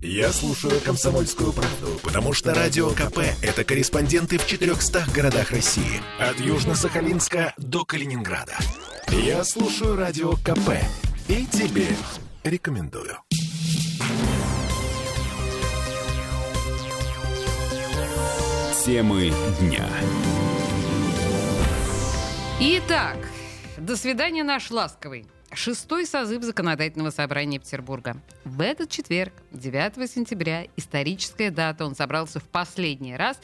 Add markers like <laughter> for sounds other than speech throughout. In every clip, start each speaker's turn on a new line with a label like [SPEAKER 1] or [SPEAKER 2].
[SPEAKER 1] Я слушаю «Комсомольскую правду», потому что «Радио КП» — это корреспонденты в 400 городах России. От Южно-Сахалинска до Калининграда. Я слушаю «Радио КП» и тебе рекомендую.
[SPEAKER 2] Темы дня.
[SPEAKER 3] Итак, до свидания, наш ласковый. Шестой созыв Законодательного собрания Петербурга. В этот четверг, 9 сентября, историческая дата, он собрался в последний раз.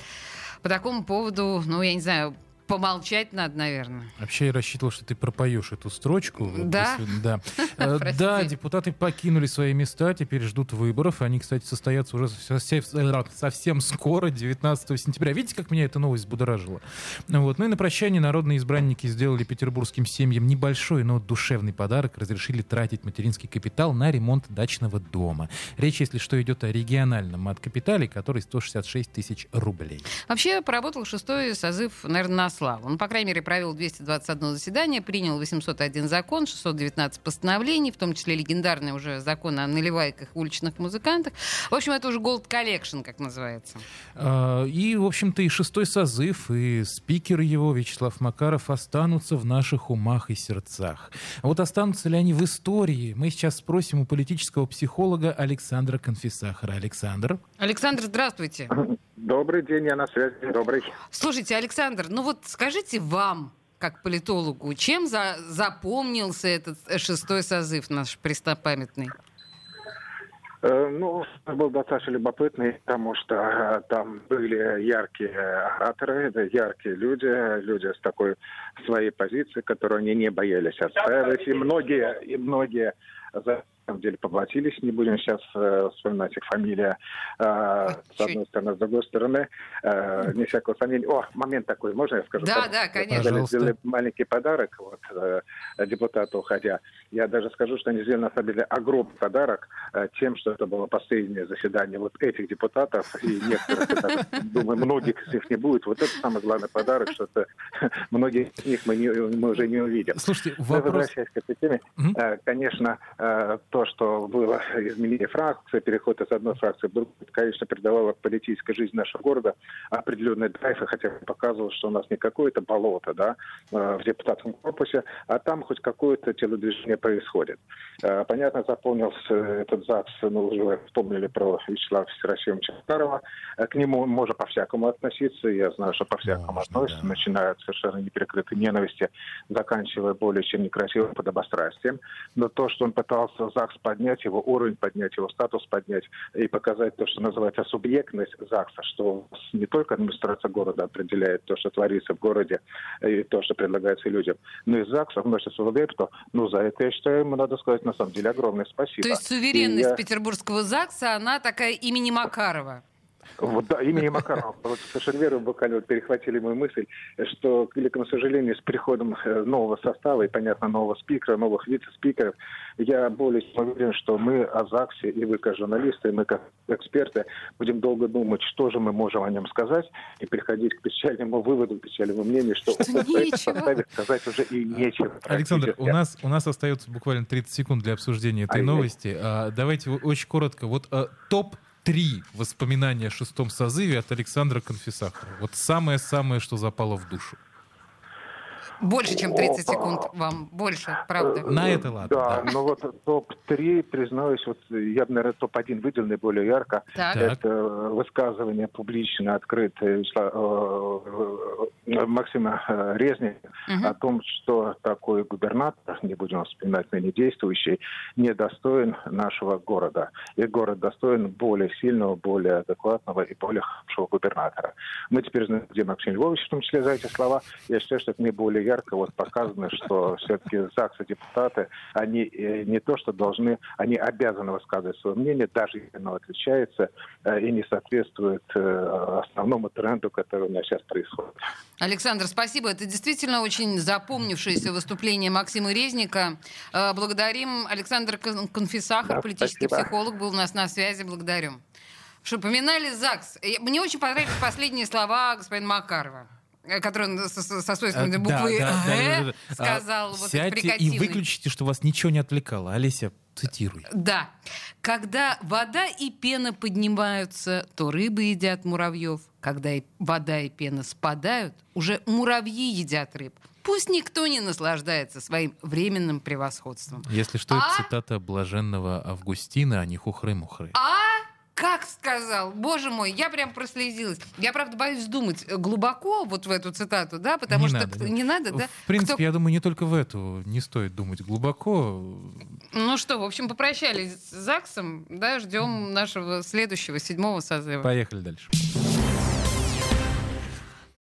[SPEAKER 3] По такому поводу, ну, я не знаю, Помолчать надо, наверное.
[SPEAKER 4] Вообще я рассчитывал, что ты пропоешь эту строчку.
[SPEAKER 3] Да?
[SPEAKER 4] Да. <laughs> Э, да, депутаты покинули свои места, теперь ждут выборов. Они, кстати, состоятся уже совсем скоро, 19 сентября. Видите, как меня эта новость будоражила? Вот. Ну и на прощание народные избранники сделали петербургским семьям небольшой, но душевный подарок. Разрешили тратить материнский капитал на ремонт дачного дома. Речь, если что, идет о региональном мат-капитале, который 166 тысяч рублей.
[SPEAKER 3] Вообще поработал шестой созыв, наверное, на славу. Он, по крайней мере, провел 221 заседание, принял 801 закон, 619 постановлений, в том числе легендарный уже закон о наливайках уличных музыкантах. В общем, это уже Gold Collection, как называется.
[SPEAKER 4] А, и, в общем-то, и шестой созыв, и спикер его, Вячеслав Макаров, останутся в наших умах и сердцах. А вот останутся ли они в истории, мы сейчас спросим у политического психолога Александра Конфисахара. Александр.
[SPEAKER 3] Александр, здравствуйте.
[SPEAKER 5] Добрый день, я на связи. Добрый.
[SPEAKER 3] Слушайте, Александр, ну вот скажите вам, как политологу, чем за, запомнился этот шестой созыв наш престопамятный?
[SPEAKER 5] Э, ну, был достаточно любопытный, потому что э, там были яркие ораторы, яркие люди, люди с такой своей позицией, которую они не боялись отстаивать. И многие, и многие за самом деле поплатились, не будем сейчас э, вспоминать их фамилия, э, с одной стороны, с другой стороны, э, не всякого фамилии. О, момент такой, можно я скажу?
[SPEAKER 3] Да, да, конечно.
[SPEAKER 5] Они сделали маленький подарок вот, э, депутату, уходя. Я даже скажу, что они сделали, на самом деле, огромный подарок э, тем, что это было последнее заседание вот этих депутатов, и некоторых, думаю, многих из них не будет. Вот это самый главный подарок, что -то, <laughs> многих из них мы, не, мы уже не увидим.
[SPEAKER 4] Слушайте, вопрос...
[SPEAKER 5] Возвращаясь к этой теме, mm-hmm. конечно, э, то, что было изменение фракции, переход из одной фракции в другую, конечно, придавало политической жизни нашего города определенный драйв, и хотя бы показывал, что у нас не какое-то болото да, э, в депутатском корпусе, а там хоть какое-то телодвижение происходит. Э, понятно, заполнился этот ЗАГС, ну, уже вспомнили про Вячеслава Всероссийевича Старого. Э, к нему можно по-всякому относиться, я знаю, что по-всякому относятся, да. начиная от совершенно неперекрытой ненависти, заканчивая более чем некрасивым подобострастием. Но то, что он пытался за ЗАГС поднять, его уровень поднять, его статус поднять и показать то, что называется субъектность ЗАГСа, что не только администрация города определяет то, что творится в городе и то, что предлагается людям, но и ЗАГС вносит свою лепту. Ну, за это, я считаю, ему надо сказать, на самом деле, огромное спасибо.
[SPEAKER 3] То есть суверенность я... петербургского ЗАГСа, она такая имени Макарова?
[SPEAKER 5] Вот, да, имени Макарова. Вот совершенно верно, буквально вот перехватили мою мысль, что, к великому сожалению, с приходом э, нового состава и, понятно, нового спикера, новых вице-спикеров, я более чем уверен, что мы о ЗАГСе, и вы как журналисты, и мы как эксперты, будем долго думать, что же мы можем о нем сказать, и приходить к печальному выводу, к печальному мнению, что,
[SPEAKER 3] что в этом
[SPEAKER 5] составе сказать уже и нечего.
[SPEAKER 4] Александр, у нас, у нас остается буквально 30 секунд для обсуждения этой а новости. А, давайте очень коротко. Вот а, топ три воспоминания о шестом созыве от Александра Конфисахара. Вот самое-самое, что запало в душу.
[SPEAKER 3] Больше, чем 30 секунд вам. Больше, правда.
[SPEAKER 4] На это ладно.
[SPEAKER 5] Да, да. ну вот топ-3, признаюсь, вот я бы, наверное, топ-1 выделил наиболее ярко. Так. Это высказывание публично открытое э, э, Максима э, Резни угу. о том, что такой губернатор, не будем вспоминать ныне действующий, недостоин нашего города. И город достоин более сильного, более адекватного и более хорошего губернатора. Мы теперь знаем, где Максим Львович, в том числе за эти слова. Я считаю, что это наиболее ярко вот показано, что все-таки ЗАГС и депутаты, они э, не то, что должны, они обязаны высказывать свое мнение, даже если оно отличается э, и не соответствует э, основному тренду, который у нас сейчас происходит.
[SPEAKER 3] Александр, спасибо. Это действительно очень запомнившееся выступление Максима Резника. Благодарим. Александр Конфисахар, да, политический спасибо. психолог, был у нас на связи. Благодарю. Что, поминали ЗАГС. Мне очень понравились последние слова господина Макарова. Э, который он со, со свойственной э, буквы да, да, «э» да, сказал.
[SPEAKER 4] А, вот, сядьте и выключите, что вас ничего не отвлекало. Олеся, Цитируй.
[SPEAKER 3] Да. Когда вода и пена поднимаются, то рыбы едят муравьев. Когда вода и пена спадают, уже муравьи едят рыб. Пусть никто не наслаждается своим временным превосходством.
[SPEAKER 4] Если что, а? это цитата блаженного Августина, а не хухры-мухры.
[SPEAKER 3] А? Как сказал? Боже мой, я прям прослезилась. Я, правда, боюсь думать глубоко вот в эту цитату, да, потому
[SPEAKER 4] не
[SPEAKER 3] что
[SPEAKER 4] надо,
[SPEAKER 3] не надо, да?
[SPEAKER 4] В принципе, Кто... я думаю, не только в эту не стоит думать глубоко.
[SPEAKER 3] Ну что, в общем, попрощались с ЗАГСом, да, ждем нашего следующего, седьмого созыва.
[SPEAKER 4] Поехали дальше.